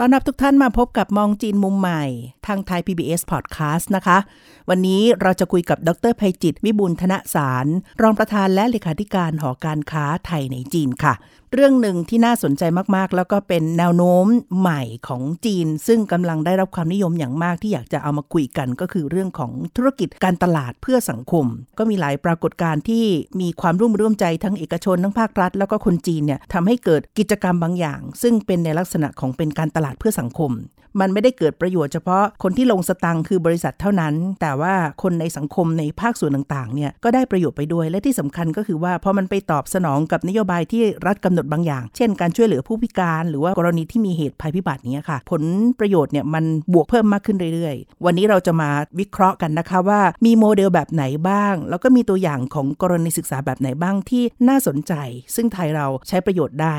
ต้อนรับทุกท่านมาพบกับมองจีนมุมใหม่ ทางไทย PBS Podcast นะคะ วันนี้เราจะคุยกับดรภัยจิต วิบูลธนสาร รองประธานและเลขาธิการหอการค้าไทยในจีนค่ะ เรื่องหนึ่งที่น่าสนใจมากๆ แล้วก็เป็นแนวโน้มใหม่ของจีน ซึ่งกำลังได้รับความนิยมอย่างมากที่อยากจะเอามาคุยกันก็คือเรื่องของธุรกิจการตลาดเพื่อสังคม ก็มีหลายปรากฏการณ์ที่มีความร่วมร่วมใจทั้งเอกชนทั้งภาครัฐ แล้วก็คนจีนเนี่ยทำให้เกิดกิจกรรมบางอย่าง ซึ่งเป็นในลักษณะของเป็นการตลาดเพื่อสังคม มันไม่ได้เกิดประโยชน์เฉพาะคนที่ลงสตังค์คือบริษัทเท่านั้น แต่ว่าคนในสังคมในภาคส่วนต่างๆเนี่ยก็ได้ประโยชน์ไปด้วยและที่สำคัญก็คือว่าพอมันไปตอบสนองกับนโยบายที่รัฐกำหนดบางอย่าง เช่น การช่วยเหลือผู้พิการหรือว่ากรณีที่มีเหตุภัยพิบัติเนี้ยค่ะ ผลประโยชน์เนี่ยมันบวกเพิ่มมากขึ้นเรื่อยๆ วันนี้เราจะมาวิเคราะห์กันนะคะว่ามีโมเดลแบบไหนบ้าง แล้วก็มีตัวอย่างของกรณีศึกษาแบบไหนบ้างที่น่าสนใจ ซึ่งไทยเราใช้ประโยชน์ได้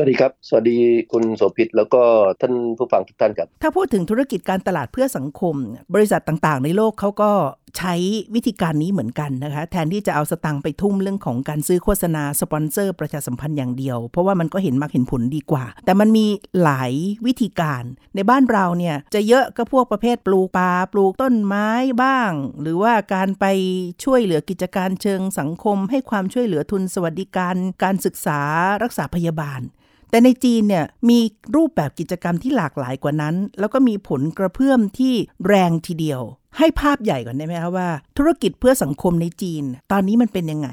สวัสดีครับ สวัสดีคุณโสภิตแล้วก็ท่านผู้ฟังทุกท่านครับ ถ้าพูดถึงธุรกิจการตลาดเพื่อสังคม บริษัทต่างๆ ในโลกเขาก็ใช้วิธีการนี้เหมือนกันนะคะ แทนที่จะเอาสตังค์ไปทุ่มเรื่องของการซื้อโฆษณา สปอนเซอร์ ประชาสัมพันธ์อย่างเดียว เพราะว่ามันก็เห็นมากเห็นผลดีกว่า แต่มันมีหลายวิธีการ ในบ้านเราเนี่ยจะเยอะก็พวกประเภทปลูกป่าปลูกต้นไม้บ้าง หรือว่าการไปช่วยเหลือกิจการเชิงสังคม ให้ความช่วยเหลือทุนสวัสดิการ การศึกษารักษาพยาบาล แต่ในจีนเนี่ยมีรูปแบบกิจกรรมที่หลากหลายกว่านั้น แล้วก็มีผลกระเพื่อมที่แรงทีเดียว ให้ภาพใหญ่ก่อนได้ไหมคะว่า ธุรกิจเพื่อสังคมในจีน ตอนนี้มันเป็นยังไง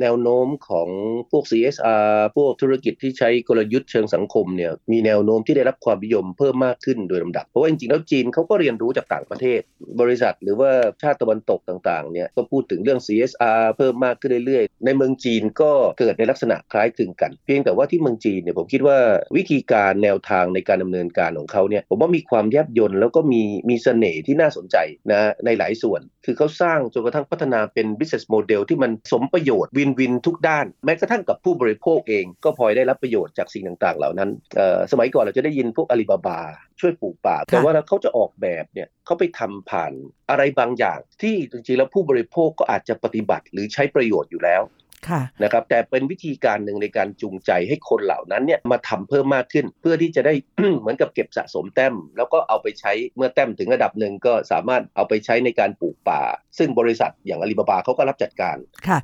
แนวโน้มของพวก CSR พวกธุรกิจที่ใช้กลยุทธ์เชิงสังคมเนี่ยมีแนวโน้มที่ได้รับความนิยมเพิ่มมากขึ้นโดยลำดับ เพราะว่าจริงๆแล้วจีนเขาก็เรียนรู้จากต่างประเทศ บริษัทหรือว่าชาติตะวันตกต่างๆเนี่ยก็พูดถึงเรื่อง CSR เพิ่มมากขึ้นเรื่อยๆ ในเมืองจีนก็เกิดในลักษณะคล้ายคลึงกัน เพียงแต่ว่าที่เมืองจีนเนี่ยผมคิดว่าวิธีการแนวทางในการดำเนินการของเขาเนี่ยผมว่ามีความแยบยลแล้วก็มีมีเสน่ห์ที่น่าสนใจนะในหลายส่วน คือเขาสร้างจนกระทั่งพัฒนาเป็น business model ที่มันสมประโยชน์วินวินทุกด้าน แม้กระทั่งกับผู้บริโภคเองก็พลอยได้รับประโยชน์จากสิ่งต่างๆ เหล่านั้น สมัยก่อนเราจะได้ยินพวกอาลีบาบา ช่วยปลูกป่า แต่ว่าเขาจะออกแบบเนี่ยเขาไปทำผ่านอะไรบางอย่าง ที่จริงๆแล้วผู้บริโภคก็อาจจะปฏิบัติหรือใช้ประโยชน์อยู่แล้ว นะครับแต่เป็นวิธีการหนึ่งในการจูงใจให้คนเหล่านั้นเนี่ยมาทำเพิ่มมากขึ้น เพื่อที่จะได้เหมือนกับเก็บสะสมแต้ม แล้วก็เอาไปใช้เมื่อแต้มถึงระดับหนึ่งก็สามารถเอาไปใช้ในการปลูกป่า ซึ่งบริษัทอย่างอาลีบาบาเขาก็รับจัดการ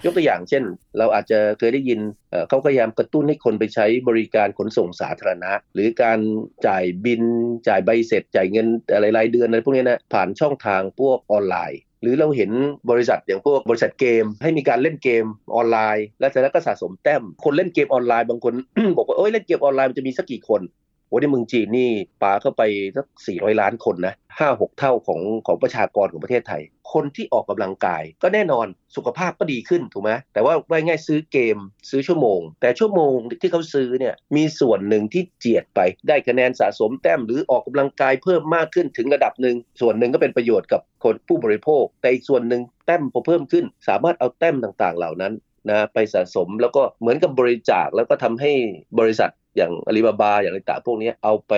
ยกตัวอย่างเช่น เราอาจจะเคยได้ยินเขาพยายามกระตุ้นให้คนไปใช้บริการขนส่งสาธารณะ หรือการจ่ายบินจ่ายใบเสร็จจ่ายเงินอะไรรายเดือนอะไรพวกนี้นะผ่านช่องทางพวกออนไลน์ หรือเราเห็นบริษัทอย่างพวกบริษัทเกม ให้มีการเล่นเกมออนไลน์ แล้วเสร็จแล้วก็สะสมแต้ม คนเล่นเกมออนไลน์บางคน บอกว่าเอ้ยเล่นเกมออนไลน์มันจะมีสักกี่คนโอ้ในเมืองจีนนี่ปาเข้าไปสักสี่ร้อยล้านคนนะ ห้าหกเท่าของของประชากรของประเทศไทย คนที่ออกกำลังกาย ก็แน่นอนสุขภาพก็ดีขึ้นถูกไหมแต่ว่าว่าง่ายซื้อเกมซื้อชั่วโมง แต่ชั่วโมงที่เขาซื้อเนี่ยมีส่วนหนึ่งที่เจียดไปได้คะแนนสะสมแต้มหรือออกกำลังกายเพิ่มมากขึ้นถึงระดับหนึ่งส่วนหนึ่งก็เป็นประโยชน์กับคนผู้บริโภค แต่อีกส่วนหนึ่งแต้มพอเพิ่มขึ้น สามารถเอาแต้มต่างๆ เหล่านั้นนะไปสะสมแล้วก็เหมือนกับบริจาคแล้วก็ทำให้บริษัท อย่างอาลีบาบาอย่างไรต่างพวกนี้เอาไป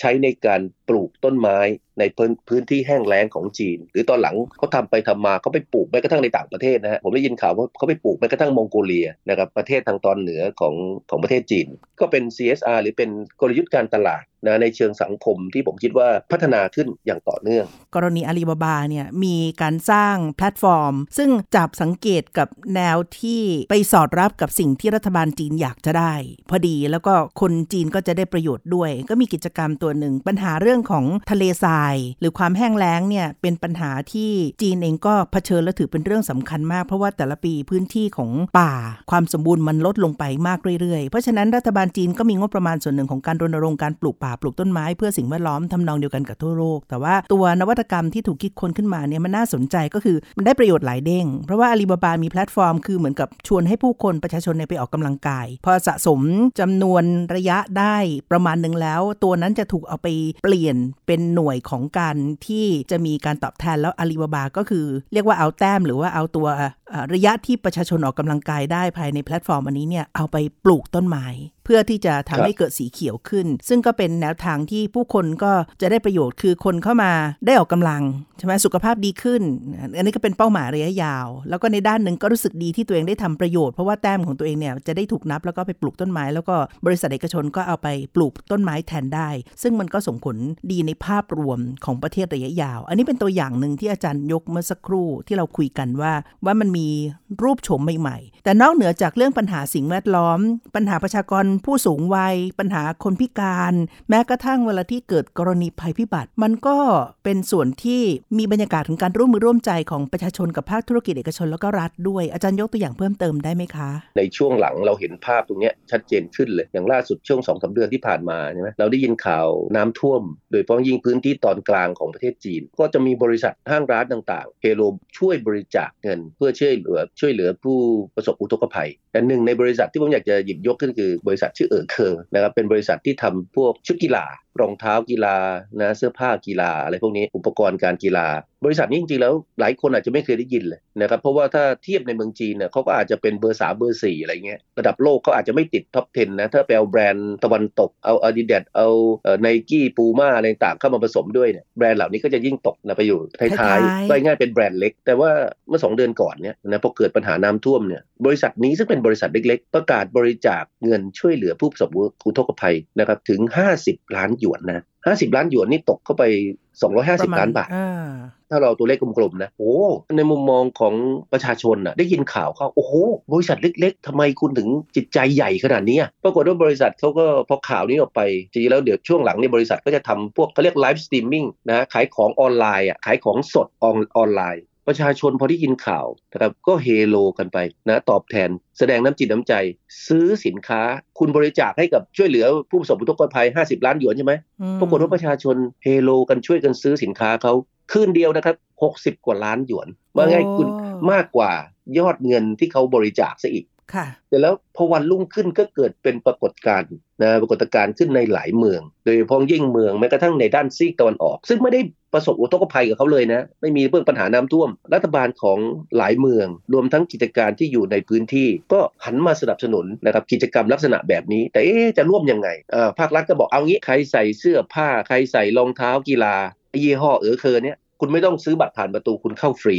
ใช้ในการปลูกต้นไม้ในพื้นพื้นที่แห้งแล้งของจีน หรือตอนหลังเขาทาไปทำมาเขาไปปลูกแม้กระทั่งในต่างประเทศนะฮะผมได้ยินข่าวว่าเขาไปปลูกแม้กระทั่งมองโกเลียนะครับประเทศทางตอนเหนือของของประเทศจีน ก็เป็น CSR หรือเป็นกลยุทธ์การตลาดนะในเชิงสังคมที่ผมคิดว่าพัฒนาขึ้นอย่างต่อเนื่อง กรณีอาลีบาบาเนี่ยมีการสร้างแพลตฟอร์ม ซึ่งจับสังเกตกับแนวที่ไปสอดรับกับสิ่งที่รัฐบาลจีนอยากจะได้ พอดีแล้วก็คนจีนก็จะได้ประโยชน์ด้วย ก็มีกิจกรรมตัวหนึ่ง ปัญหาเรื่องของทะเลทราย หรือความแห้งแล้งเนี่ยเป็นปัญหาที่จีนเองก็เผชิญและถือเป็นเรื่องสำคัญมาก เพราะว่าแต่ละปีพื้นที่ของป่า ความสมบูรณ์มันลดลงไปมากเรื่อยๆ เพราะฉะนั้นรัฐบาลจีนก็มีงบประมาณส่วนหนึ่งของการรณรงค์การปลูกป่าปลูกต้นไม้เพื่อสิ่งแวดล้อมทำนองเดียวกันกับทั่วโลก แต่ว่าตัวนวัตกรรมที่ถูกคิดค้นขึ้นมาเนี่ยมันน่าสนใจก็คือมันได้ประโยชน์หลายเด้ง เพราะว่าอาลีบาบามีแพลตฟอร์มคือเหมือนกับชวนให้ผู้คนประชาชนไปออกกำลังกาย พอสะสมจำนวนระยะได้ประมาณหนึ่งแล้ว ตัวนั้นจะถูกเอาไปเปลี่ยนเป็นหน่วยของการที่จะมีการตอบแทนแล้วอาลีบาบาก็คือ เรียกว่าเอาแต้มหรือว่าเอาตัว ระยะที่ประชาชนออกกำลังกายได้ภายในแพลตฟอร์มอันนี้เนี่ยเอาไปปลูกต้นไม้เพื่อที่จะทำให้เกิดสีเขียวขึ้น ซึ่งก็เป็นแนวทางที่ผู้คนก็จะได้ประโยชน์คือคนเข้ามาได้ออกกำลังใช่ไหมสุขภาพดีขึ้น อันนี้ก็เป็นเป้าหมายระยะยาว แล้วก็ในด้านหนึ่งก็รู้สึกดีที่ตัวเองได้ทำประโยชน์เพราะว่าแต้มของตัวเองเนี่ยจะได้ถูกนับแล้วก็ไปปลูกต้นไม้ แล้วก็บริษัทเอกชนก็เอาไปปลูกต้นไม้แทนได้ ซึ่งมันก็ส่งผลดีในภาพรวมของประเทศระยะยาว อันนี้เป็นตัวอย่างหนึ่งที่อาจารย์ยกเมื่อสักครู่ที่เราคุยกันว่าว่ามันมีรูปโฉมใหม่ๆ แต่นอกเหนือจากเรื่องปัญหาสิ่งแวดล้อม ปัญหาประชากรผู้สูงวัย ปัญหาคนพิการ แม้กระทั่งเวลาที่เกิดกรณีภัยพิบัติ มันก็เป็นส่วนที่มีบรรยากาศของการร่วมมือร่วมใจของประชาชนกับภาคธุรกิจเอกชนแล้วก็รัฐด้วยอาจารย์ยกตัวอย่างเพิ่มเติมได้ไหมคะ ในช่วงหลังเราเห็นภาพตรงนี้ชัดเจนขึ้นเลยอย่างล่าสุดช่วงสองสาเดือนที่ผ่านมาใช่ไหมเราได้ยินข่าวน้ำท่วม โดยเฉพาะยิ่งพื้นที่ตอนกลางของประเทศจีน ก็จะมีบริษัทห้างร้านต่างๆเฮโลช่วยบริจาคเงิน เพื่อช่วยเหลือช่วยเหลือผู้ประสบอุทกภัยแต่หนึ่งในบริษัทที่ผมอยากจะหยิบยกขึ้นคือบริษัทชื่อเออเคอร์นะครับเป็นบริษัทที่ทำพวกชุดกีฬารองเท้ากีฬานะเสื้อผ้ากีฬาอะไรพวกนี้อุปกรณ์การกีฬา บริษัทนี้จริงๆแล้วหลายคนอาจจะไม่เคยได้ยินเลยนะครับเพราะว่าถ้าเทียบในเมืองจีนเนี่ยเขาก็อาจจะเป็นเบอร์สามเบอร์สี่อะไรเงี้ยระดับโลกเขาอาจจะไม่ติด top 10 นะ ถ้าไปเอาแบรนด์ตะวันตกเอาอาดิดาสเอา Nike Puma อะไรต่างเข้ามาผสมด้วยเนี่ยแบรนด์เหล่านี้ก็จะยิ่งตกนะไปอยู่ท้ายๆก็ง่ายเป็นแบรนด์เล็ก แต่ว่าเมื่อ 2 เดือนก่อนเนี่ยนะพอเกิดปัญหาน้ำท่วมเนี่ย บริษัทนี้ซึ่งเป็นบริษัทเล็กๆ ประกาศบริจาคเงินช่วยเหลือผู้ประสบอุทกภัยนะครับถึง 50 ล้านหยวนนะ50 ล้านหยวนนี่ตกเข้าไป 250 ล้านบาท ถ้าเราตัวเลขกลมๆนะ โอ้ ในมุมมองของประชาชนน่ะได้ยินข่าวเขาโอ้โห บริษัทเล็กๆทำไมคุณถึงจิตใจใหญ่ขนาดนี้ ปรากฏว่าบริษัทเขาก็พอข่าวนี้ออกไป จริงๆแล้วเดี๋ยวช่วงหลังนี่บริษัทก็จะทำพวกเขาเรียก live streaming นะ ขายของออนไลน์อะ ขายของสดออนออนไลน์ ประชาชนพอได้ยินข่าวนะครับก็เฮโลกันไปนะตอบแทน แสดงน้ำจิตน้ำใจ ซื้อสินค้า คุณบริจาคให้กับช่วยเหลือผู้ประสบอุทกภัย 50 ล้านหยวนใช่ไหมปรากฏว่าประชาชนเฮโลกันช่วยกันซื้อสินค้าเขาคืนเดียวนะครับ 60 กว่าล้านหยวนว่าไงคุณมากกว่ายอดเงินที่เขาบริจาคซะอีกแต่แล้วพอวันรุ่งขึ้นก็เกิดเป็นปรากฏการณ์ นะปรากฏการณ์ขึ้นในหลายเมือง โดยเฉพาะยิ่งเมืองแม้กระทั่งในด้านซีกตะวันออก ซึ่งไม่ได้ประสบอุทกภัยกับเขาเลยนะ ไม่มีเรื่องปัญหาน้ำท่วม รัฐบาลของหลายเมือง รวมทั้งกิจการที่อยู่ในพื้นที่ ก็หันมาสนับสนุนนะครับกิจกรรมลักษณะแบบนี้ แต่จะร่วมยังไงภาครัฐก็บอกเอางี้ใครใส่เสื้อผ้าใครใส่รองเท้ากีฬายี่ห้อเออเคอเนี่ยคุณไม่ต้องซื้อบัตรผ่านประตูคุณเข้าฟรี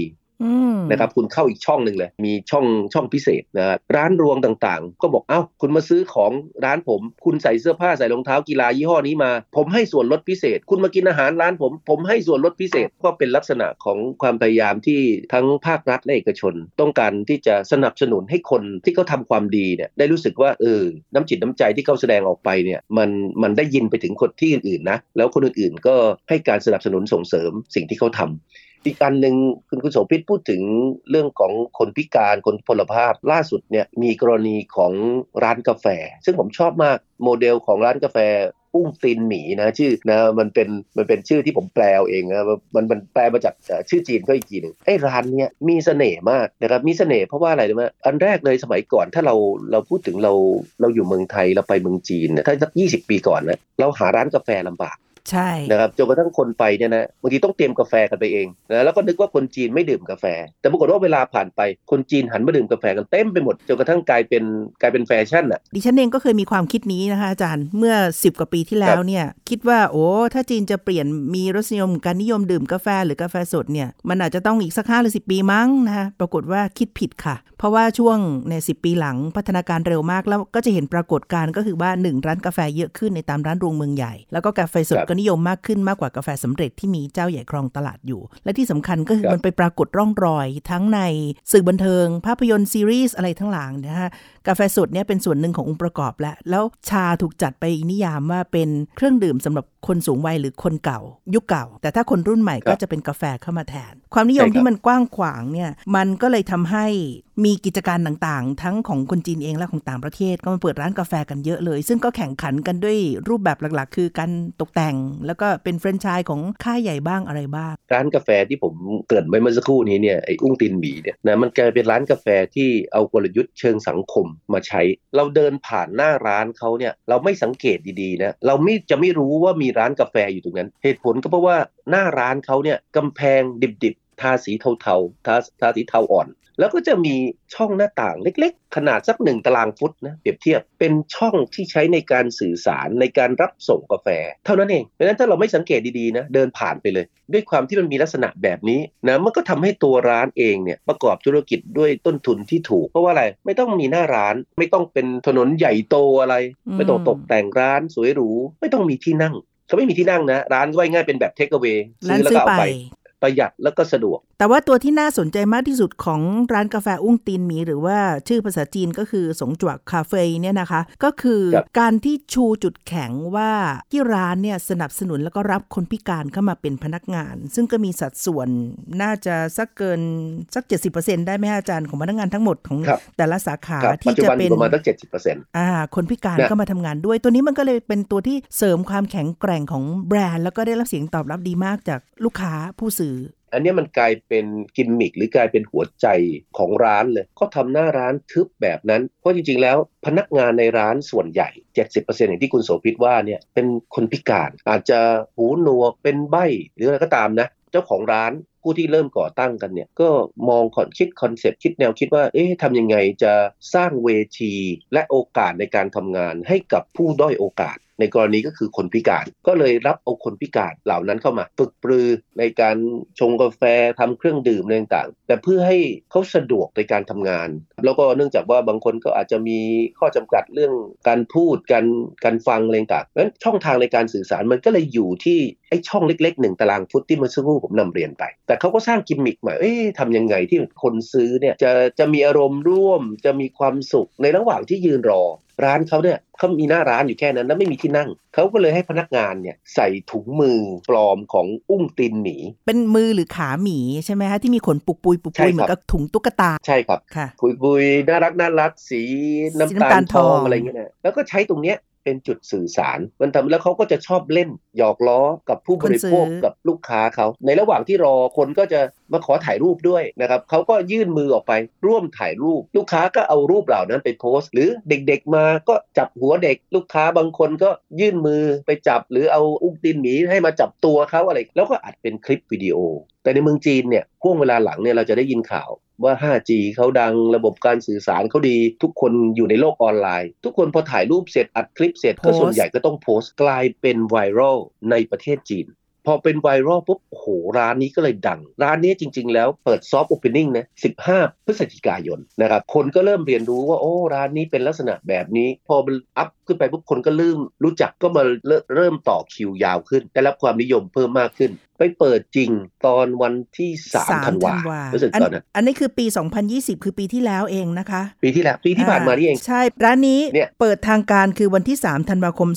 นะครับคุณเข้าอีกช่องหนึ่งเลย มีช่องช่องพิเศษนะร้านรวงต่างๆ ก็บอกเอา้าคุณมาซื้อของร้านผม คุณใส่เสื้อผ้าใส่รองเท้ากีฬายี่ห้อนี้มา ผมให้ส่วนลดพิเศษ คุณมากินอาหารร้านผม ผมให้ส่วนลดพิเศษก็เป็นลักษณะของความพยายามที่ทั้งภาครัฐและเอกชน ต้องการที่จะสนับสนุนให้คนที่เขาทาความดีเนี่ยได้รู้สึกว่าเออน้ำจิตน้ำใจที่เขาแสดงออกไปเนี่ยมันมันได้ยินไปถึงคนที่อื่นๆนะแล้วคนอื่นๆก็ให้การสนับสนุนส่งเสริมสิ่งที่เขาทำ อีกอันหนึ่งคุณคุณโสภิตพูดถึงเรื่องของคนพิการคนพลภาพล่าสุดเนี่ยมีกรณีของร้านกาแฟ ซึ่งผมชอบมากโมเดลของร้านกาแฟอุ้งตีนหมีนะชื่อนะมันเป็นมันเป็นชื่อที่ผมแปลเองนะมันมันแปลมาจากชื่อจีนก็อีกทีหนึ่งไอ้ร้านเนี้ยมีเสน่ห์มากนะครับมีเสน่ห์เพราะว่าอะไรรู้ไหมอันแรกเลยสมัยก่อนถ้าเราเราพูดถึงเราเราอยู่เมืองไทยเราไปเมืองจีนถ้าสักยี่สิบปีก่อนนะเราหาร้านกาแฟลำบาก ใช่นะครับจนกระทั่งคนไปเนี่ยนะบางทีต้องเตรียมกาแฟกันไปเองนะแล้วก็นึกว่าคนจีนไม่ดื่มกาแฟ แต่ปรากฏว่าเวลาผ่านไปคนจีนหันมาดื่มกาแฟกันเต็มไปหมดจนกระทั่งกลายเป็นกลายเป็นแฟชั่นอะดิฉันเองก็เคยมีความคิดนี้นะคะอาจารย์เมื่อ 10 กว่าปีที่แล้วเนี่ยคิดว่าโอ้ถ้าจีนจะเปลี่ยนมีรสนิยมการนิยมดื่มกาแฟหรือกาแฟสดเนี่ยมันอาจจะต้องอีกสักห้าหรือสิปีมั้งนะคะปรากฏว่าคิดผิดค่ะ เพราะว่าช่วงในสิปีหลังพัฒนาการเร็วมากแล้วก็จะเห็นปรากฏการณ์ก็คือว่า 1 ร้านกาแฟเยอะขึ้นในตามร้านรวงเมืองใหญ่แล้วก็กาแฟสดก็นิยมมากขึ้นมากกว่ากาแฟสำเร็จที่มีเจ้าใหญ่ครองตลาดอยู่ และที่สำคัญก็คือมันไปปรากฏร่องรอย ทั้งในสื่อบันเทิง ภาพยนตร์ซีรีส์อะไรทั้งหลางนะฮะกาแฟสดเนี่ยเป็นส่วนหนึ่งขององค์ประกอบและแล้วชาถูกจัดไปนิยามว่าเป็นเครื่องดื่มสำหรับ คนสูงวัยหรือคนเก่า ยุคเก่า แต่ถ้าคนรุ่นใหม่ครับก็จะเป็นกาแฟเข้ามาแทน ความนิยมใช่ครับที่มันกว้างขวางเนี่ยมันก็เลยทำให้มีกิจการต่างๆ ทั้งของคนจีนเองและของต่างประเทศก็มาเปิดร้านกาแฟกันเยอะเลย ซึ่งก็แข่งขันกันด้วยรูปแบบหลักๆ คือการตกแต่ง แล้วก็เป็นแฟรนไชส์ของค่ายใหญ่บ้างอะไรบ้าง ร้านกาแฟที่ผมเกริดไว้เมื่อสักครู่นี้เนี่ยไอ้อุ้งตินหมีเนี่ยนะมันกลายเป็นร้านกาแฟที่เอากลยุทธ์เชิงสังคมมาใช้ เราเดินผ่านหน้าร้านเขาเนี่ยเราไม่สังเกตดีๆนะเราไม่จะไม่รู้ว่ามีร้านกาแฟอยู่ตรงนั้น เหตุผลก็เพราะว่าหน้าร้านเขาเนี่ยกำแพงดิบๆ ทาสีเทาๆทาทาสีเทาอ่อน แล้วก็จะมีช่องหน้าต่างเล็กๆ ขนาดสักหนึ่งตารางฟุตนะเปรียบเทียบเป็นช่องที่ใช้ในการสื่อสารในการรับส่งกาแฟ เท่านั้นเองเพราะฉะนั้นถ้าเราไม่สังเกตดีๆนะเดินผ่านไปเลย ด้วยความที่มันมีลักษณะแบบนี้นะมันก็ทำให้ตัวร้านเองเนี่ยประกอบธุรกิจด้วยต้นทุนที่ถูกเพราะว่าอะไรไม่ต้องมีหน้าร้าน ไม่ต้องเป็นถนนใหญ่โตอะไรอืมไม่ต้องตกแต่งร้านสวยหรูไม่ต้องมีที่นั่ง เขาไม่มีที่นั่งนะ ร้านก็ง่ายๆเป็นแบบเทคเวร้านซื้อแล้วซื้อก็เอาไปไปประหยัดแล้วก็สะดวกแต่ว่าตัวที่น่าสนใจมากที่สุดของร้านกาแฟอุ้งตีนหมี หรือว่าชื่อภาษาจีนก็คือสงจวกคาเฟ่เนี่ยนะคะ ก็คือครับการที่ชูจุดแข็งว่าที่ร้านเนี่ยสนับสนุนแล้วก็รับคนพิการเข้ามาเป็นพนักงาน ซึ่งก็มีสัดส่วนน่าจะสักเกินสัก 70%ได้ไหมคะอาจารย์ของพนักงานทั้งหมดของครับแต่ละสาขาครับปัจที่จุจะบันอเป็นยู่ประมาณตั้งเจ็ดสิบเปอร์เซ็นต์อ่าคนพิการเนี่ยเข้ามาทำงานด้วย ตัวนี้มันก็เลยเป็นตัวที่เสริมความแข็งแกร่งของแบรนด์ แล้วก็ได้รับเสียงตอบรับดีมากจากลูกค้าผู้ซื้อ อันนี้มันกลายเป็นกิมมิคหรือกลายเป็นหัวใจของร้านเลยเขาทำหน้าร้านทึบแบบนั้น เพราะจริงๆ แล้วพนักงานในร้านส่วนใหญ่ 70%อย่างที่คุณโสภิตว่าเนี่ยเป็นคนพิการ อาจจะหูหนวกเป็นใบ้หรืออะไรก็ตามนะ เจ้าของร้านผู้ที่เริ่มก่อตั้งกันเนี่ยก็มองคอนคิด concept คิดแนวคิดว่าเอ๊ะทำยังไงจะสร้างเวทีและโอกาสในการทำงานให้กับผู้ด้อยโอกาส ในกรณีก็คือคนพิการ ก็เลยรับเอาคนพิการเหล่านั้นเข้ามาฝึกปรือในการชงกาแฟทำเครื่องดื่มอะไรต่างๆ แต่เพื่อให้เขาสะดวกในการทำงาน แล้วก็เนื่องจากว่าบางคนก็อาจจะมีข้อจำกัดเรื่องการพูดการการฟังอะไรต่างๆนั้นช่องทางในการสื่อสารมันก็เลยอยู่ที่ไอ้ช่องเล็กๆหนึ่งตารางฟุตที่มื่อสักครู่ผมนำเรียนไป แต่เขาก็สร้างกิมมิคใหม่เอ๊ะทำยังไงที่คนซื้อเนี่ยจะจะมีอารมณ์ร่วม จะมีความสุขในระหว่างที่ยืนรอ ร้านเขาเนี่ย เขามีหน้าร้านอยู่แค่นั้นแล้วไม่มีที่นั่ง เขาก็เลยให้พนักงานเนี่ยใส่ถุงมือปลอมของอุ้งตีนหมี เป็นมือหรือขาหมีใช่ไหมคะที่มีขนปุกปุยปุกใช่ปุยครับเหมือนกับถุงตุ๊กตา ใช่ครับค่ะปุยปุยๆน่ารักน่ารักสีน้ำสีน้ำตาตาลลททอองงอะไรเงี้ยนะแล้วก็ใช้ตรงเนี้ยเป็นจุดสื่อสาร มันทำแล้วเขาก็จะชอบเล่น หยอกล้อกับผู้บริโภคคนซื้อกับลูกค้าเขา ในระหว่างที่รอคนก็จะมาขอถ่ายรูปด้วยนะครับเขาก็ยื่นมือออกไปร่วมถ่ายรูป ลูกค้าก็เอารูปเหล่านั้นไปโพสต์ หรือเด็กๆมาก็จับหัวเด็ก ลูกค้าบางคนก็ยื่นมือไปจับ หรือเอาอุ้งตีนหมีให้มาจับตัวเขาอะไร แล้วก็อัดเป็นคลิปวิดีโอ แต่ในเมืองจีนเนี่ยห่วงเวลาหลังเนี่ยเราจะได้ยินข่าวว่า 5G เขาดังระบบการสื่อสารเขาดี ทุกคนอยู่ในโลกออนไลน์ ทุกคนพอถ่ายรูปเสร็จอัดคลิปเสร็จก็ส่วนใหญ่ก็ต้องโพสต์กลายเป็นไวรัลในประเทศจีน พอเป็น viral ปุ๊บโหร้านนี้ก็เลยดัง ร้านนี้จริง ๆ แล้วเปิด soft opening นะ 15 พฤศจิกายนนะครับ คนก็เริ่มเรียนรู้ว่า โอ้ ร้านนี้เป็นลักษณะแบบนี้ พอมัน up ขึ้นไปปุ๊บคนก็เริ่มรู้จักก็มาเริ่มต่อคิวยาวขึ้น ได้รับความนิยมเพิ่มมากขึ้นไปเปิดจริงตอนวันที่3ธันวารู้สึกอันตอนนั้นอันนี้คือปี 2020 คือปีที่แล้วเองนะคะ ปีที่แล้วปีที่ผ่านมานี่เอง ใช่ ร้านนี้เนี่ยเปิดทางการคือวันที่ 3 ธันวาคม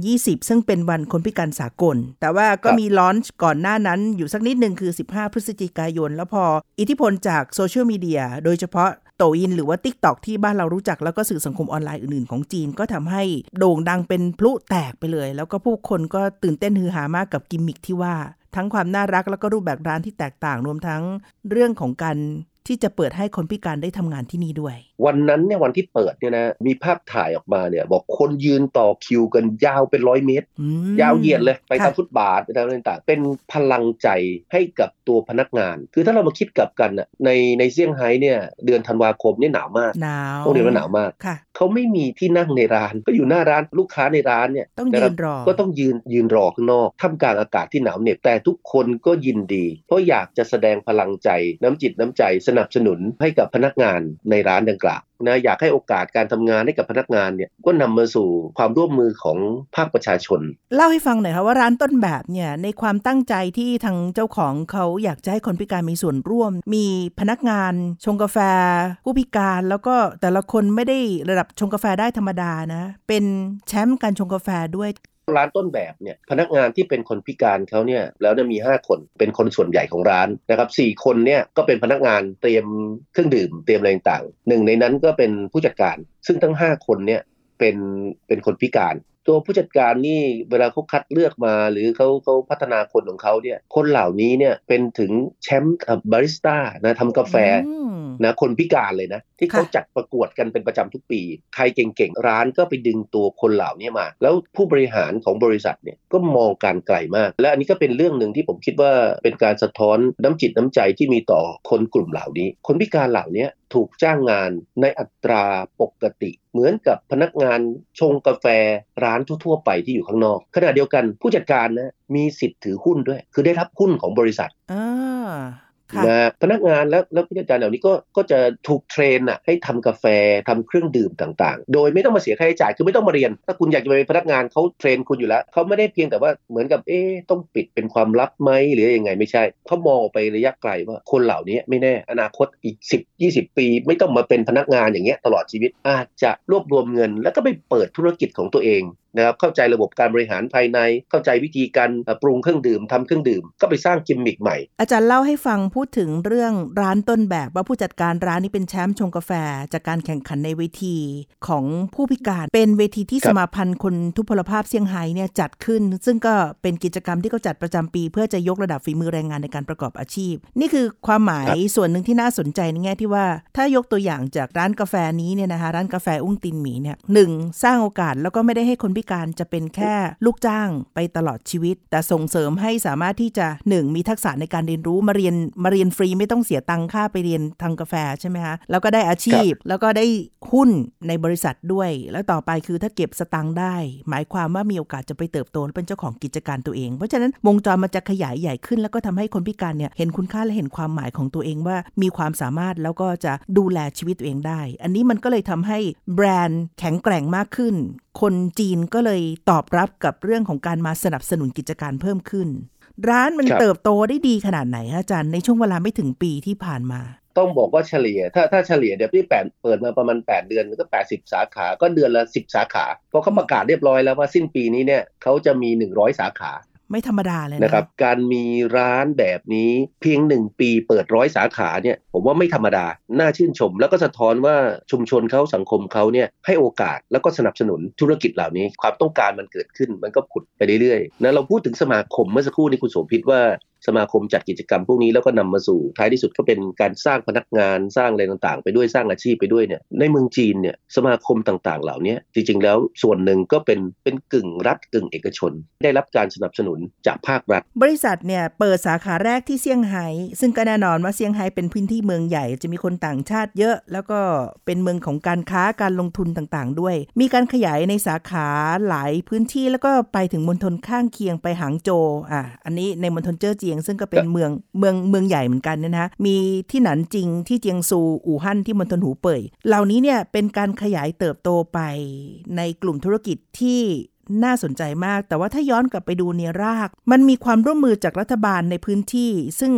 2020 ซึ่งเป็นวันคนพิการสากล แต่ว่าก็มี launch ก่อนหน้านั้นอยู่สักนิดหนึ่งคือ 15 พฤศจิกายน แล้วพออิทธิพลจากโซเชียลมีเดียโดยเฉพาะโต่วอินหรือว่า Tik t o อกที่บ้านเรารู้จักแล้วก็สื่อสังคมออนไลน์อื่นๆของจีนก็ทำให้โด่งดังเป็นพลุแตกไปเลย แล้วก็ผู้คนก็ตื่นเต้นฮือฮามากกับกิมมิคที่ว่า ทั้งความน่ารักแล้วก็รูปแบบร้านที่แตกต่างรวมทั้งเรื่องของการ ที่จะเปิดให้คนพิการได้ทำงานที่นี่ด้วย วันนั้นเนี่ยวันที่เปิดเนี่ยนะมีภาพถ่ายออกมาเนี่ยบอกคนยืนต่อคิวกันยาวเป็นร้อยเมตรอืมยาวเหยียดเลยไปตามค่ะฟุตบาทไปตามอะไรต่างๆ เป็นพลังใจให้กับตัวพนักงาน คือถ้าเรามาคิดกลับกันน่ะในในเซี่ยงไฮ้เนี่ยเดือนธันวาคมเนี่ยหนาวมากหนาวต้องเรียนว่าหนาวมากค่ะเขาไม่มีที่นั่งในร้าน ก็อยู่หน้าร้านลูกค้าในร้านเนี่ยต้องะยืครับนรอก็ต้องยืนยืนรอข้างนอกท่ามกลางอากาศที่หนาวเหน็บแต่ทุกคนก็ยินดี เพราะอยากจะแสดงพลังใจน้ำจิตน้ำใจสนับสนุนให้กับพนักงานในร้านดังกล่าวนะอยากให้โอกาสการทำงานให้กับพนักงานเนี่ยก็นำมาสู่ความร่วมมือของภาคประชาชน เล่าให้ฟังหน่อยค่ะว่าร้านต้นแบบเนี่ยในความตั้งใจที่ทางเจ้าของเขาอยากจะให้คนพิการมีส่วนร่วม มีพนักงาน ชงกาแฟ ผู้พิการแล้วก็แต่ละคนไม่ได้ระดับชงกาแฟได้ธรรมดานะ เป็นแชมป์การชงกาแฟด้วย ร้านต้นแบบเนี่ยพนักงานที่เป็นคนพิการเขาเนี่ยแล้วจะมี 5 คนเป็นคนส่วนใหญ่ของร้านนะครับสคนเนี่ยก็เป็นพนักงานเตรียมเครื่องดื่มเตรียมอะไรต่างหนึ่งในนั้นก็เป็นผู้จัดการ ซึ่งทั้ง 5 คนเนี่ยเป็นเป็นคนพิการ ตัวผู้จัดการนี่เวลาเขาคัดเลือกมาหรือเขาเขาพัฒนาคนของเขาเนี่ยคนเหล่านี้เนี่ยเป็นถึงแชมป์บาริสต้านะทำกาแฟ นะคนพิการเลยนะ ที่เขาจัดประกวดกันเป็นประจำทุกปี ใครเก่งๆ ร้านก็ไปดึงตัวคนเหล่านี้มา แล้วผู้บริหารของบริษัทเนี่ยก็มองการไกลมาก และอันนี้ก็เป็นเรื่องหนึ่งที่ผมคิดว่าเป็นการสะท้อนน้ำจิตน้ำใจที่มีต่อคนกลุ่มเหล่านี้ คนพิการเหล่านี้ถูกจ้างงานในอัตราปกติ เหมือนกับพนักงานชงกาแฟร้านทั่วๆ ไปที่อยู่ข้างนอก ขณะเดียวกันผู้จัดการนะมีสิทธิ์ถือหุ้นด้วย คือได้รับหุ้นของบริษัท นะพนักงานแล้วแล้วผู้จัดการเหล่านี้ก็ก็จะถูกเทรนอะให้ทำกาแฟทำเครื่องดื่มต่างๆ โดยไม่ต้องมาเสียค่าใช้จ่ายคือไม่ต้องมาเรียน ถ้าคุณอยากจะเป็นพนักงานเขาเทรนคุณอยู่แล้วเขาไม่ได้เพียงแต่ว่าเหมือนกับเอ๊ต้องปิดเป็นความลับไหมหรือยังไงไม่ใช่เขามองไประยะไกลว่าคนเหล่านี้ไม่แน่อนาคตอีก 10 20 ปี ไม่ต้องมาเป็นพนักงานอย่างเงี้ยตลอดชีวิตอาจจะรวบรวมเงิน แล้วก็ไปเปิดธุรกิจของตัวเอง นะครับเข้าใจระบบการบริหารภายใน เข้าใจวิธีการปรุงเครื่องดื่มทำเครื่องดื่ม ก็ไปสร้างกิมมิคใหม่ อาจารย์เล่าให้ฟังพูดถึงเรื่องร้านต้นแบบว่าผู้จัดการร้านนี้เป็นแชมป์ชงกาแฟ จากการแข่งขันในเวทีของผู้พิการ เป็นเวทีที่สมาพันธ์คนทุพพลภาพเซี่ยงไฮ้เนี่ยจัดขึ้น ซึ่งก็เป็นกิจกรรมที่เขาจัดประจำปี เพื่อจะยกระดับฝีมือแรงงานในการประกอบอาชีพ นี่คือความหมายส่วนหนึ่งที่น่าสนใจในแง่ที่ว่า ถ้ายกตัวอย่างจากร้านกาแฟนี้เนี่ยนะคะร้านกาแฟอุ้งตินหมีเนี่ยหนึ่งสร้างโอกาสแล้วก็ไม่ได้ให้คนพิการจะเป็นแค่ค่ลูกจ้างไปตลอดชีวิต แต่ส่งเสริมให้สามารถที่จะ 1. มีทักษะในการเรียนรู้มาเรียนมาเรียนฟรีไม่ต้องเสียตังค่าไปเรียนทางกาแฟใช่ไหมคะแล้วก็ได้อาชีพแล้วก็ได้หุ้นในบริษัทด้วย แล้วต่อไปคือถ้าเก็บสตังค์ได้ หมายความว่ามีโอกาสจะไปเติบโตและเป็นเจ้าของกิจการตัวเอง เพราะฉะนั้นวงจรมันจะขยายใหญ่ขึ้น แล้วก็ทำให้คนพิการเนี่ยเห็นคุณค่าและเห็นความหมายของตัวเองว่ามีความสามารถแล้วก็จะดูแลชีวิตตัวเองได้ อันนี้มันก็เลยทำให้แบรนด์แข็งแกร่งมากขึ้น คนจีนก็เลยตอบรับกับเรื่องของการมาสนับสนุนกิจการเพิ่มขึ้น ร้านมันเติบโตได้ดีขนาดไหนอาจารย์ในช่วงเวลาไม่ถึงปีที่ผ่านมา ต้องบอกว่าเฉลี่ย ถ้าถ้าเฉลี่ยเดี๋ยวที่แปดเปิดมาประมาณ 8 เดือนก็ 80 สาขา ก็เดือนละ 10 สาขาเพราะเขาประกาศเรียบร้อยแล้วว่าสิ้นปีนี้เนี่ยเขาจะมี 100 สาขา ไม่ธรรมดาเลยนะครับ การมีร้านแบบนี้เพียงหนึ่งปีเปิดร้อยสาขาเนี่ย ผมว่าไม่ธรรมดา น่าชื่นชม แล้วก็สะท้อนว่าชุมชนเขาสังคมเขาเนี่ยให้โอกาสแล้วก็สนับสนุนธุรกิจเหล่านี้ ความต้องการมันเกิดขึ้น มันก็ผุดไปเรื่อยๆนะเราพูดถึงสมาคมเมื่อสักครู่นี้คุณโสภิตว่า สมาคมจัดกิจกรรมพวกนี้แล้วก็นำมาสู่ท้ายที่สุดก็เป็นการสร้างพนักงานสร้างอะไรต่างๆ ไปด้วยสร้างอาชีพไปด้วยเนี่ยในเมืองจีนเนี่ยสมาคมต่างๆ เหล่านี้จริงๆ แล้วส่วนหนึ่งก็เป็นเป็นกึ่งรัฐกึ่งเอกชน ได้รับการสนับสนุนจากภาครัฐ บริษัทเนี่ยเปิดสาขาแรกที่เซี่ยงไฮ้ซึ่งก็แน่นอนว่าเซี่ยงไฮ้เป็นพื้นที่เมืองใหญ่จะมีคนต่างชาติเยอะ แล้วก็เป็นเมืองของการค้าการลงทุนต่างๆ ด้วย มีการขยายในสาขาหลายพื้นที่แล้วก็ไปถึงมณฑลข้างเคียงไปหางโจอะอันนี้ในมณฑลเจ้อเจียงซึ่งก็เป็นเมืองเมืองเมืองใหญ่เหมือนกันนะฮะมีที่หนันจริงที่เจียงซูอู่ฮั่นที่มณฑลหูเป่ยเหล่านี้เนี่ยเป็นการขยายเติบโตไปในกลุ่มธุรกิจที่ น่าสนใจมาก แต่ว่าถ้าย้อนกลับไปดูเนียราก มันมีความร่วมมือจากรัฐบาลในพื้นที่ ซึ่ง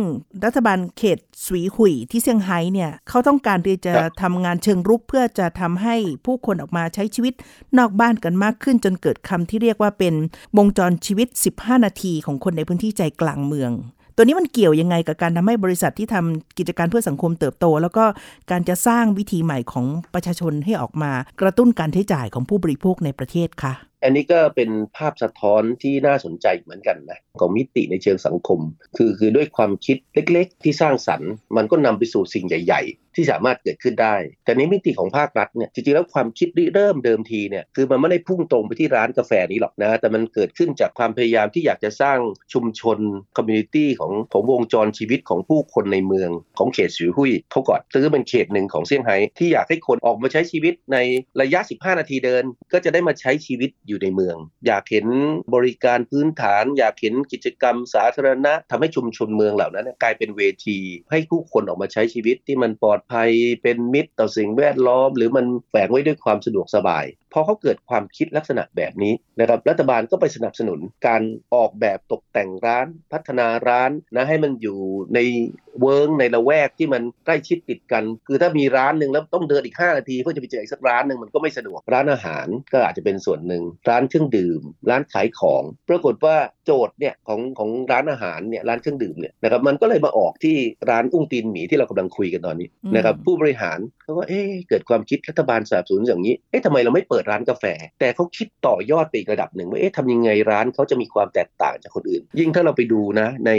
รัฐบาลเขตสวีหุยที่เซี่ยงไฮ้เนี่ยเขาต้องการที่จะทำงานเชิงรุกเพื่อจะทำให้ผู้คนออกมาใช้ชีวิตนอกบ้านกันมากขึ้น จนเกิดคำที่เรียกว่าเป็นวงจรชีวิต 15 นาทีของคนในพื้นที่ใจกลางเมืองตัวนี้มันเกี่ยวยังไงกับการทำให้บริษัทที่ทำกิจการเพื่อสังคมเติบโต แล้วก็การจะสร้างวิธีใหม่ของประชาชนให้ออกมา กระตุ้นการใช้จ่ายของผู้บริโภคในประเทศคะอันนี้ก็เป็นภาพสะท้อนที่น่าสนใจเหมือนกันนะของมิติในเชิงสังคม คือคือด้วยความคิดเล็กๆ ที่สร้างสรรค์ มันก็นำไปสู่สิ่งใหญ่ ๆ ที่สามารถเกิดขึ้นได้ แต่ในมิติของภาครัฐเนี่ยจริงๆแล้วความคิดเริ่มเดิมทีเนี่ยคือมันไม่ได้พุ่งตรงไปที่ร้านกาแฟนี้หรอกนะแต่มันเกิดขึ้นจากความพยายามที่อยากจะสร้างชุมชน community ของของวงจรชีวิตของผู้คนในเมืองของเขตสิวหุยเขาก่อนซึ่งเป็นเขตหนึ่งของเซี่ยงไฮ้ที่อยากให้คนออกมาใช้ชีวิตในระยะ 15 นาทีเดิน ก็จะได้มาใช้ชีวิตอยู่ในเมือง อยากเห็นบริการพื้นฐาน อยากเห็นกิจกรรมสาธารณะทำให้ชุมชนเมืองเหล่านั้นกลายเป็นเวที ให้ผู้คนออกมาใช้ชีวิตที่มันปลอดภัยเป็นมิตรต่อสิ่งแวดล้อม หรือมันแฝงไว้ด้วยความสะดวกสบาย อพอเขาเกิดความคิดลักษณะแบบนี้นะครับรัฐบาลก็ไปสนับสนุนการออกแบบตกแต่งร้านพัฒนาร้านนะให้มันอยู่ใน work ในละแวกที่มันใกล้ชิดติดกัน คือถ้ามีร้านหนึ่งแล้วต้องเดินอีก 5 นาทีเพื่อจะไปเจออีกสักร้านหนึ่งมันก็ไม่สะดวกร้านอาหารก็อาจจะเป็นส่วนหนึ่งร้านเครื่องดื่ม ร้านขายของ ปรากฏว่า โจทย์เนี่ยของของร้านอาหารเนี่ยร้านเครื่องดื่มเนี่ยนะครับมันก็เลยมาออกที่ร้านอุ้งตีนหมีที่เรากำลังคุยกันตอนนี้นะครับผู้บริหารเขาก็เอ๊เกิดความคิดรัฐบาลสนับสนุนอย่างนี้เอ๊ะทำไมเราไม่เปิดร้านกาแฟ แต่เขาคิดต่อยอดไปอีกระดับหนึ่งว่าเอ๊ะทำยังไงร้านเขาจะมีความแตกต่างจากคนอื่น ยิ่งถ้าเราไปดูนะใน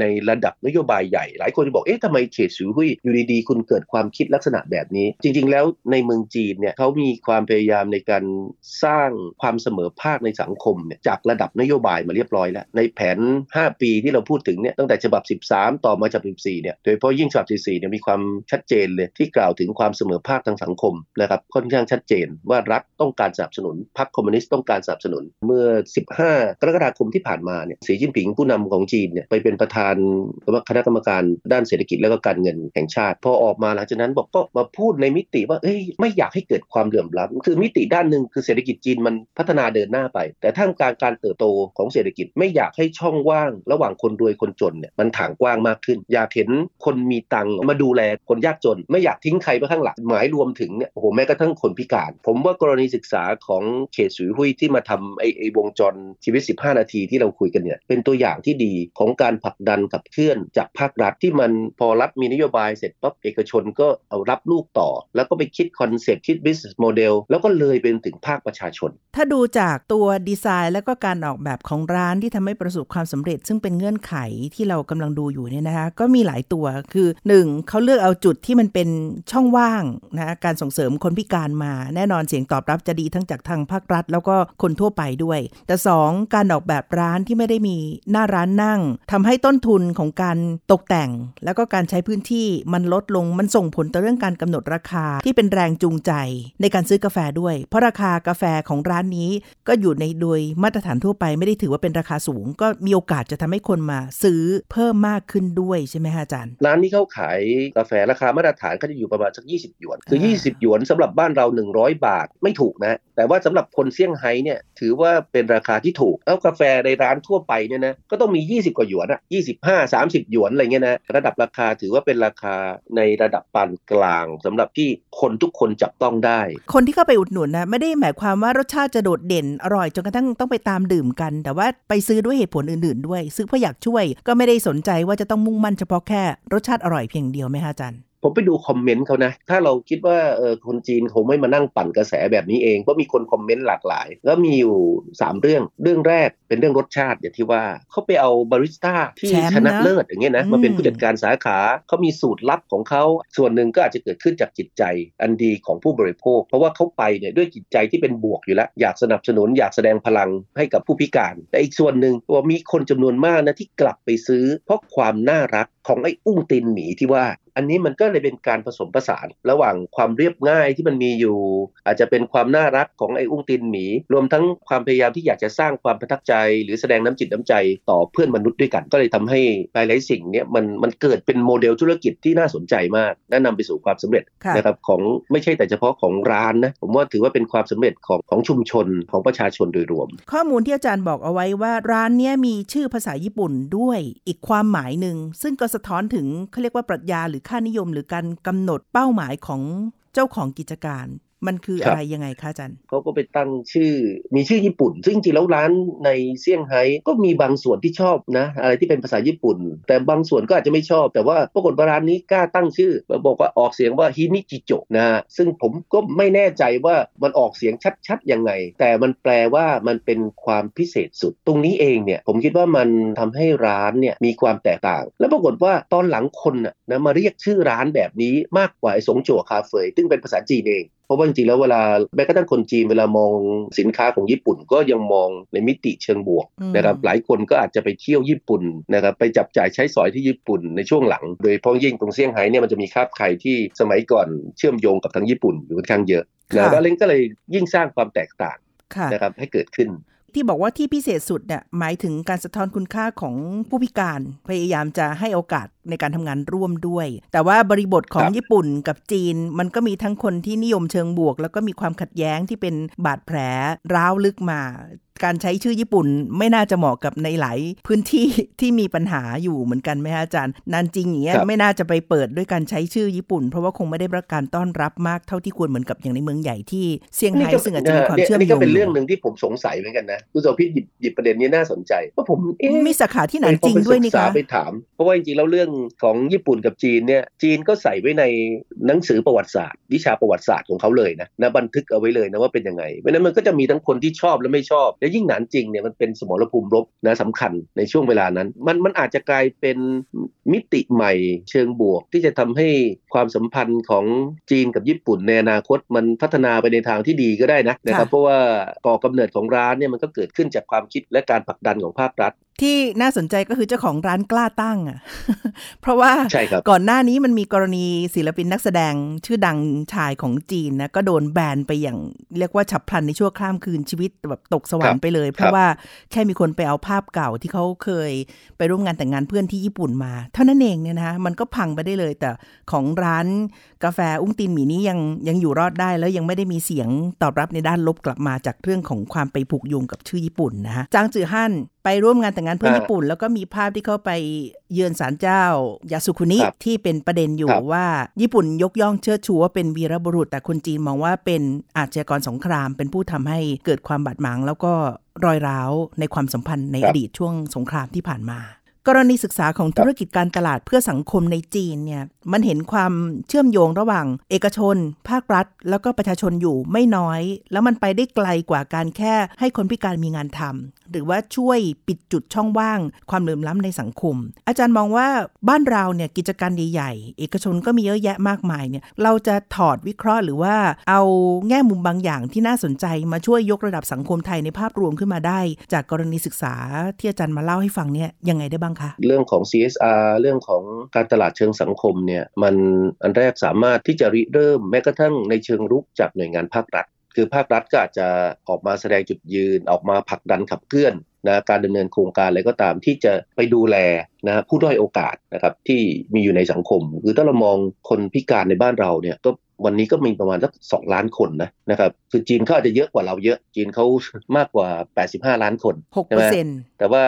ในระดับนโยบายใหญ่ หลายคนจะบอกเอ๊ะทำไมเขตสูหุยอยู่ดีๆ คุณเกิดความคิดลักษณะแบบนี้ จริง ๆ แล้วในเมืองจีนเนี่ยเขามีความพยายามในการสร้างความเสมอภาคในสังคมเนี่ยจากระดับนโยบายมาเรียบร้อยแล้ว ในแผน 5 ปีที่เราพูดถึงเนี่ยตั้งแต่ฉบับ 13 ต่อมาฉบับ 14 เนี่ย โดยเฉพาะยิ่งฉบับ 14 เนี่ยมีความชัดเจนเลยที่กล่าวถึงความเสมอภาคทางสังคมนะครับค่อนข้างชัดเจนว่ารัฐต้องการสนับสนุนพรรคคอมมิวนิสต์ต้องการสนับสนุน เมื่อ 15 กรกฎาคมที่ผ่านมาเนี่ยสีจิ้นผิงผู้นำของจีนเนี่ยไปเป็นประธานคณะกรรมการด้านเศรษฐกิจและก็การเงินแห่งชาติ พอออกมาหลังจากนั้นบอกก็มาพูดในมิติว่าเอ้ยไม่อยากให้เกิดความเหลื่อมล้ำคือมิติด้านหนึ่งคือเศรษฐกิจจีนมันพัฒนาเดินหน้าไป แต่ท่ามกลางการเติบโตของเศรษฐกิจไม่อยากให้ช่องว่างระหว่างคนรวยคนจนเนี่ยมันถางกว้างมากขึ้น อยากเห็นคนมีตังมาดูแลคนยากจน ไม่อยากทิ้งใครไว้ข้างหลังหมายรวมถึงเนี่ยโอ้โหแม้กระทั่งคนพิการ ผมว่ากรณีศึกษาของเขตสวีฮุ่ยที่มาทำไอ้ไอ้วงจรชีวิต 15 นาทีที่เราคุยกันเนี่ยเป็นตัวอย่างที่ดีของการผลักดันขับเคลื่อนจากภาครัฐที่มันพอรัฐมีนโยบายเสร็จปั๊บเอกชนก็เอารับลูกต่อ แล้วก็ไปคิด concept คิด business model แล้วก็เลยเป็นถึงภาคประชาชน ถ้าดูจากตัวดีไซน์ แล้วก็การออกแบบของร้านที่ทำให้ประสบความสำเร็จ ซึ่งเป็นเงื่อนไขที่เรากำลังดูอยู่เนี่ยนะคะก็มีหลายตัวคือ 1. เขาเลือกเอาจุดที่มันเป็นช่องว่างนะการส่งเสริมคนพิการมา แน่นอนเสียงตอบรับจะดีทั้งจากทางภาครัฐ แล้วก็คนทั่วไปด้วย แต่ 2. การออกแบบร้านที่ไม่ได้มีหน้าร้านนั่งทำให้ต้นทุนของการตกแต่ง แล้วก็การใช้พื้นที่มันลดลงมันส่งผลต่อเรื่องการกำหนดราคาที่เป็นแรงจูงใจ ในการซื้อกาแฟด้วย เพราะราคากาแฟของร้านนี้ก็อยู่ในโดยมาตรฐานทั่วไปไม่ได้ถือว่าเป็นราคาสูง ก็มีโอกาสจะทำให้คนมาซื้อเพิ่มมากขึ้นด้วยใช่ไหมฮะอาจารย์ ร้านนี้เขาขายกาแฟราคามาตรฐานก็จะอยู่ประมาณสัก 20 หยวน คือ 20 หยวนสำหรับบ้านเรา 100 บาทไม่ถูกนะ แต่ว่าสำหรับคนเซี่ยงไฮ้เนี่ยถือว่าเป็นราคาที่ถูกแล้วกาแฟในร้านทั่วไปเนี่ยนะก็ต้องมี 20 กว่าหยวนอะ25 30 หยวนอะไรเงี้ยนะระดับราคาถือว่าเป็นราคาในระดับปานกลางสำหรับที่คนทุกคนจับต้องได้ คนที่เข้าไปอุดหนุนนะไม่ได้หมายความว่ารสชาติจะโดดเด่นอร่อยจนกระทั่งต้องไปตามดื่มกัน แต่ว่าไปซื้อด้วยเหตุผลอื่น ๆ ด้วย ซื้อเพราะอยากช่วย ก็ไม่ได้สนใจว่าจะต้องมุ่งมั่นเฉพาะแค่รสชาติอร่อยเพียงเดียวไหมคะอาจารย์ ผมไปดูคอมเมนต์เขานะ ถ้าเราคิดว่าเออคนจีนคงไม่มานั่งปั่นกระแสแบบนี้เองเพราะมีคนคอมเมนต์หลากหลาย แล้วมีอยู่ 3 เรื่อง เรื่องแรกเป็นเรื่องรสชาติอย่างที่ว่าเขาไปเอาบาริสต้าที่แชมป์ชนะนะเลิศอย่างเงี้ยนะอืมมาเป็นผู้จัดการสาขาเขามีสูตรลับของเขาส่วนหนึ่งก็อาจจะเกิดขึ้นจากจิตใจอันดีของผู้บริโภค เพราะว่าเขาไปเนี่ยด้วยจิตใจที่เป็นบวกอยู่แล้ว อยากสนับสนุนอยากแสดงพลังให้กับผู้พิการ แต่อีกส่วนหนึ่งว่ามีคนจำนวนมากนะที่กลับไปซื้อ เพราะความน่ารัก ของไอ้อุ้งตีนหมีที่ว่า อันนี้มันก็เลยเป็นการผสมผสาน ระหว่างความเรียบง่ายที่มันมีอยู่ อาจจะเป็นความน่ารักของไอ้อุ้งตีนหมี รวมทั้งความพยายามที่อยากจะสร้างความประทับใจ หรือแสดงน้ำจิตน้ำใจต่อเพื่อนมนุษย์ด้วยกัน ก็เลยทำให้หลายๆสิ่งเนี้ยมันมันเกิดเป็นโมเดลธุรกิจที่น่าสนใจมากและนำไปสู่ความสำเร็จนะครับของไม่ใช่แต่เฉพาะของร้านนะผมว่าถือว่าเป็นความสำเร็จของของชุมชนของประชาชนโดยรวม ข้อมูลที่อาจารย์บอกเอาไว้ว่าร้านเนี้ยมีชื่อภาษาญี่ปุ่นด้วยอีกความหมายหนึ่งซึ่งก็สะท้อนถึงเขาเรียกว่าปรัชญาหรือค่านิยม หรือการกำหนดเป้าหมายของเจ้าของกิจการ มันคือครับอะไรยังไงคะอาจารย์เขาก็ไปตั้งชื่อมีชื่อญี่ปุ่น ซึ่งจริงๆแล้วร้านในเซี่ยงไฮ้ก็มีบางส่วนที่ชอบนะ อะไรที่เป็นภาษาญี่ปุ่น แต่บางส่วนก็อาจจะไม่ชอบ แต่ว่าปรากฏว่าร้านนี้กล้าตั้งชื่อบอกว่าออกเสียงว่าฮินิจิโจนะฮะซึ่งผมก็ไม่แน่ใจว่ามันออกเสียงชัดๆยังไง แต่มันแปลว่ามันเป็นความพิเศษสุด ตรงนี้เองเนี่ยผมคิดว่ามันทำให้ร้านเนี่ยมีความแตกต่าง แล้วปรากฏว่าตอนหลังคนน่ะนะมาเรียกชื่อร้านแบบนี้มากกว่าไอ้สงจั่วคาเฟ่ซึ่งเป็นภาษาจีนเอง เพราะว่าจริงๆแล้วเวลาแม้กระทั่งคนจีนเวลามองสินค้าของญี่ปุ่นก็ยังมองในมิติเชิงบวกอืมนะครับหลายคนก็อาจจะไปเที่ยวญี่ปุ่นนะครับไปจับจ่ายใช้สอยที่ญี่ปุ่นในช่วงหลัง โดยเฉพาะยิ่งตรงเซี่ยงไฮ้เนี่ยมันจะมีคาบไข่ที่สมัยก่อนเชื่อมโยงกับทางญี่ปุ่นอยู่ค่อนข้างเยอะนะค่ะแล้วเล้งก็เลยยิ่งสร้างความแตกต่างค่ะนะครับให้เกิดขึ้น ที่บอกว่าที่พิเศษสุดเนี่ยหมายถึงการสะท้อนคุณค่าของผู้พิการ พยายามจะให้โอกาสในการทำงานร่วมด้วย แต่ว่าบริบทของญี่ปุ่นกับจีน มันก็มีทั้งคนที่นิยมเชิงบวก แล้วก็มีความขัดแย้งที่เป็นบาดแผลร้าวลึกมา การใช้ชื่อญี่ปุ่นไม่น่าจะเหมาะกับในหลายพื้นที่ที่มีปัญหาอยู่เหมือนกันไหมคะอาจารย์นานจริงอย่างเงี้ยไม่น่าจะไปเปิดด้วยการใช้ชื่อญี่ปุ่น เพราะว่าคงไม่ได้รับการต้อนรับมากเท่าที่ควรเหมือนกับอย่างในเมืองใหญ่ที่เซี่ยงไฮ้ซึ่งอาจจะมีความเชื่อมโยงนี่ก็เป็นเรื่องหนึ่งที่ผมสงสัยเหมือนกันนะคุณโซพี่หยิบหยิบประเด็นนี้น่าสนใจเพราะผมมีสาขาที่ไหนจริงด้วยนี่คะไปถาม เพราะว่าจริงๆแล้วเรื่องของญี่ปุ่นกับจีนเนี่ยจีนก็ใส่ไว้ในหนังสือประวัติศาสตร์ วิชาประวัติศาสตร์ของเขาเลยนะนะบันทึกเอาไว้เลยนะว่าเป็นยังไงเพราะนั้นมันก็จะมีทั้งคนที่ชอบและไม่ชอบและยิ่งหนานจริงเนี่ยมันเป็นสมรภูมิรบนะสำคัญในช่วงเวลานั้น มันมันอาจจะกลายเป็นมิติใหม่เชิงบวก ที่จะทำให้ความสัมพันธ์ของจีนกับญี่ปุ่นในอนาคตมันพัฒนาไปในทางที่ดีก็ได้นะนะครับเพราะว่าก่อกำเนิดของร้านเนี่ยมันก็เกิดขึ้นจากความคิดและการผลักดันของภาครัฐ ที่น่าสนใจก็คือเจ้าของร้านกล้าตั้งอะ เพราะว่าก่อนหน้านี้มันมีกรณีศิลปินนักแสดงชื่อดังชายของจีนนะก็โดนแบนไปอย่างเรียกว่าฉับพลันในชั่วข้ามคืนชีวิตแบบตกสวรรค์ไปเลย เพราะว่าแค่มีคนไปเอาภาพเก่าที่เขาเคยไปร่วมงานแต่งงานเพื่อนที่ญี่ปุ่นมา เท่านั้นเองเนี่ยนะมันก็พังไปได้เลยแต่ของร้านกาแฟอุ้งตีนหมีนี้ยังยังอยู่รอดได้แล้วยังไม่ได้มีเสียงตอบรับในด้านลบกลับมาจากเรื่องของความไปผูกโยงกับชื่อญี่ปุ่นนะฮะจางจือฮั่นไปร่วมงานแต่งงานเพื่อนญี่ปุ่น แล้วก็มีภาพที่เขาไปเยือนศาลเจ้ายาสุคุนิที่เป็นประเด็นอยู่ว่าญี่ปุ่นยกย่องเชิดชูว่าเป็นวีรบุรุษ แต่คนจีนมองว่าเป็นอาชญากรสงคราม เป็นผู้ทำให้เกิดความบาดหมางแล้วก็รอยร้าวในความสัมพันธ์ในอดีตช่วงสงครามที่ผ่านมา กรณีศึกษาของธุรกิจการตลาดเพื่อสังคมในจีนเนี่ยมันเห็นความเชื่อมโยงระหว่าง เอกชน ภาครัฐ แล้วก็ประชาชนอยู่ไม่น้อย แล้วมันไปได้ไกลกว่าการแค่ให้คนพิการมีงานทำหรือว่าช่วยปิดจุดช่องว่าง ความเหลื่อมล้ำในสังคม อาจารย์มองว่าบ้านเราเนี่ยกิจการใหญ่ๆ เอกชนก็มีเยอะแยะมากมายเนี่ยเราจะถอดวิเคราะห์หรือว่าเอาแง่มุมบางอย่างที่น่าสนใจมาช่วยยกระดับสังคมไทยในภาพรวมขึ้นมาได้ จากกรณีศึกษาที่อาจารย์มาเล่าให้ฟังเนี่ยยังไงได้บ้างคะเรื่องของ CSR เรื่องของการตลาดเชิงสังคมเนี่ยมันอันแรกสามารถที่จะริเริ่มแม้กระทั่งในเชิงรุกจากหน่วยงานภาครัฐ คือภาครัฐก็อาจจะออกมาแสดงจุดยืนออกมาผลักดันขับเคลื่อนนะการดำเนินโครงการอะไรก็ตามที่จะไปดูแลนะผู้ด้อยโอกาสนะครับที่มีอยู่ในสังคม คือถ้าเรามองคนพิการในบ้านเราเนี่ยก็ วันนี้ก็มีประมาณสักสองล้านคนนะนะครับคือจีนเขาอาจจะเยอะกว่าเราเยอะ จีนเขามากกว่า 85 ล้านคนใช่ไหมแต่ว่า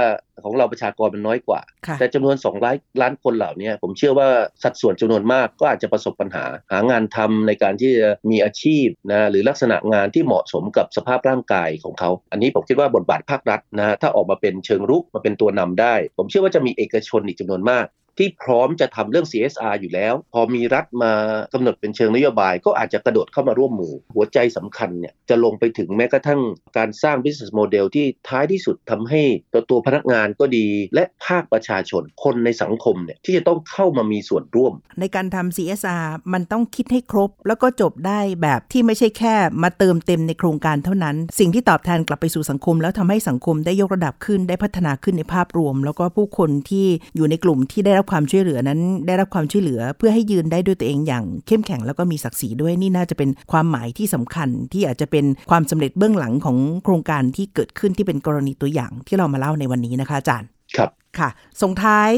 ของเราประชากรมันน้อยกว่า แต่จำนวน2ล้านล้านคนเหล่านี้ผมเชื่อว่าสัดส่วนจำนวนมากก็อาจจะประสบปัญหา หางานทำในการที่จะมีอาชีพนะหรือลักษณะงานที่เหมาะสมกับสภาพร่างกายของเขา อันนี้ผมคิดว่าบทบาทภาครัฐนะถ้าออกมาเป็นเชิงรุกมาเป็นตัวนำได้ ผมเชื่อว่าจะมีเอกชนอีกจำนวนมาก ที่พร้อมจะทำเรื่อง CSR อยู่แล้ว พอมีรัฐมากำหนดเป็นเชิงนโยบาย ก็อาจจะกระโดดเข้ามาร่วมมือ หัวใจสำคัญเนี่ยจะลงไปถึงแม้กระทั่งการสร้าง business model ที่ท้ายที่สุดทำให้ตัวตัวพนักงานก็ดี และภาคประชาชนคนในสังคมเนี่ยที่จะต้องเข้ามามีส่วนร่วม ในการทำ CSR มันต้องคิดให้ครบ แล้วก็จบได้แบบที่ไม่ใช่แค่มาเติมเต็มในโครงการเท่านั้น สิ่งที่ตอบแทนกลับไปสู่สังคม แล้วทำให้สังคมได้ยกระดับขึ้นได้พัฒนาขึ้นในภาพรวม แล้วก็ผู้คนที่อยู่ในกลุ่มที่ได้รับความช่วยเหลือนั้น ได้รับความช่วยเหลือเพื่อให้ยืนได้ด้วยตัวเองอย่างเข้มแข็งแล้วก็มีศักดิ์ศรีด้วยนี่น่าจะเป็นความหมายที่สำคัญที่อาจจะเป็นความสำเร็จเบื้องหลังของโครงการที่เกิดขึ้นที่เป็นกรณีตัวอย่างที่เรามาเล่าในวันนี้นะคะอาจารย์ครับค่ะส่งท้าย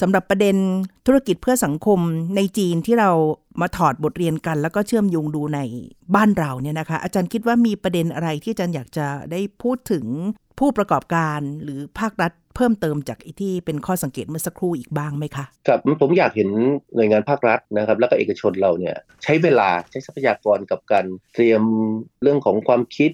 สำหรับประเด็นธุรกิจเพื่อสังคมในจีนที่เรามาถอดบทเรียนกัน แล้วก็เชื่อมโยงดูในบ้านเราเนี่ยนะคะ อาจารย์คิดว่ามีประเด็นอะไรที่อาจารย์อยากจะได้พูดถึงผู้ประกอบการหรือภาครัฐ เพิ่มเติมจากที่เป็นข้อสังเกตเมื่อสักครู่อีกบ้างไหมคะครับผมอยากเห็นหน่วยงานภาครัฐนะครับ แล้วก็เอกชนเราเนี่ยใช้เวลาใช้ทรัพยากรกับการเตรียมเรื่องของความคิด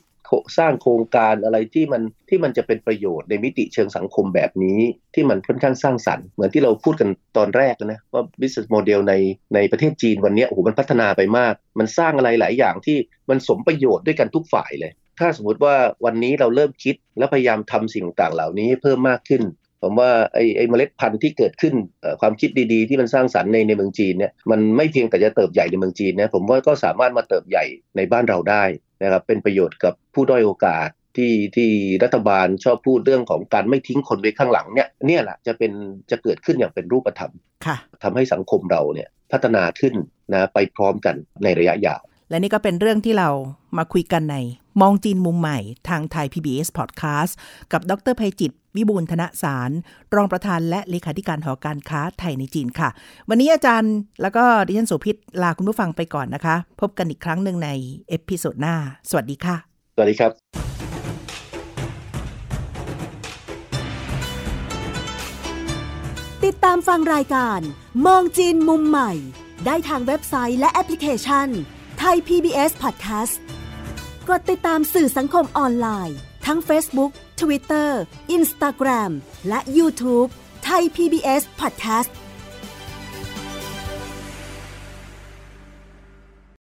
สร้างโครงการอะไรที่มันที่มันจะเป็นประโยชน์ในมิติเชิงสังคมแบบนี้ ที่มันค่อนข้างสร้างสรรค์เหมือนที่เราพูดกันตอนแรกนะว่า business model ในในประเทศจีนวันนี้โอ้โหมันพัฒนาไปมาก มันสร้างอะไรหลายอย่างที่มันสมประโยชน์ด้วยกันทุกฝ่ายเลย ถ้าสมมติว่าวันนี้เราเริ่มคิดและพยายามทำสิ่งต่างเหล่านี้เพิ่มมากขึ้น ผมว่าไอ้ไอ้เมล็ดพันธุ์ที่เกิดขึ้นความคิดดีๆ ที่มันสร้างสรรค์ในในเมืองจีนเนี่ยมันไม่เพียงแต่จะเติบใหญ่ในเมืองจีนนะผมว่าก็สามารถมาเติบใหญ่ในบ้านเราได้นะครับเป็นประโยชน์กับผู้ด้อยโอกาสที่ที่รัฐบาลชอบพูดเรื่องของการไม่ทิ้งคนไว้ข้างหลังเนี่ยเนี่ยแหละจะเป็นจะเกิดขึ้นอย่างเป็นรูปธรรมทำให้สังคมเราเนี่ยพัฒนาขึ้นนะไปพร้อมกันในระยะยาว และนี่ก็เป็นเรื่องที่เรามาคุยกันใน มองจีนมุมใหม่ทางไทย PBS Podcast กับดร.ไพจิตร วิบูลย์ธนสาร รองประธานและเลขาธิการหอการค้าไทยในจีนค่ะ วันนี้อาจารย์แล้วก็ดิฉันโสภิตลาคุณผู้ฟังไปก่อนนะคะ พบกันอีกครั้งหนึ่งใน episode หน้า สวัสดีค่ะ สวัสดีครับ ติดตามฟังรายการ มองจีนมุมใหม่ ได้ทางเว็บไซต์และแอปพลิเคชันไทย PBS Podcast กดติดตามสื่อสังคมออนไลน์ ทั้ง Facebook Twitter Instagram และ YouTube ไทย PBS Podcast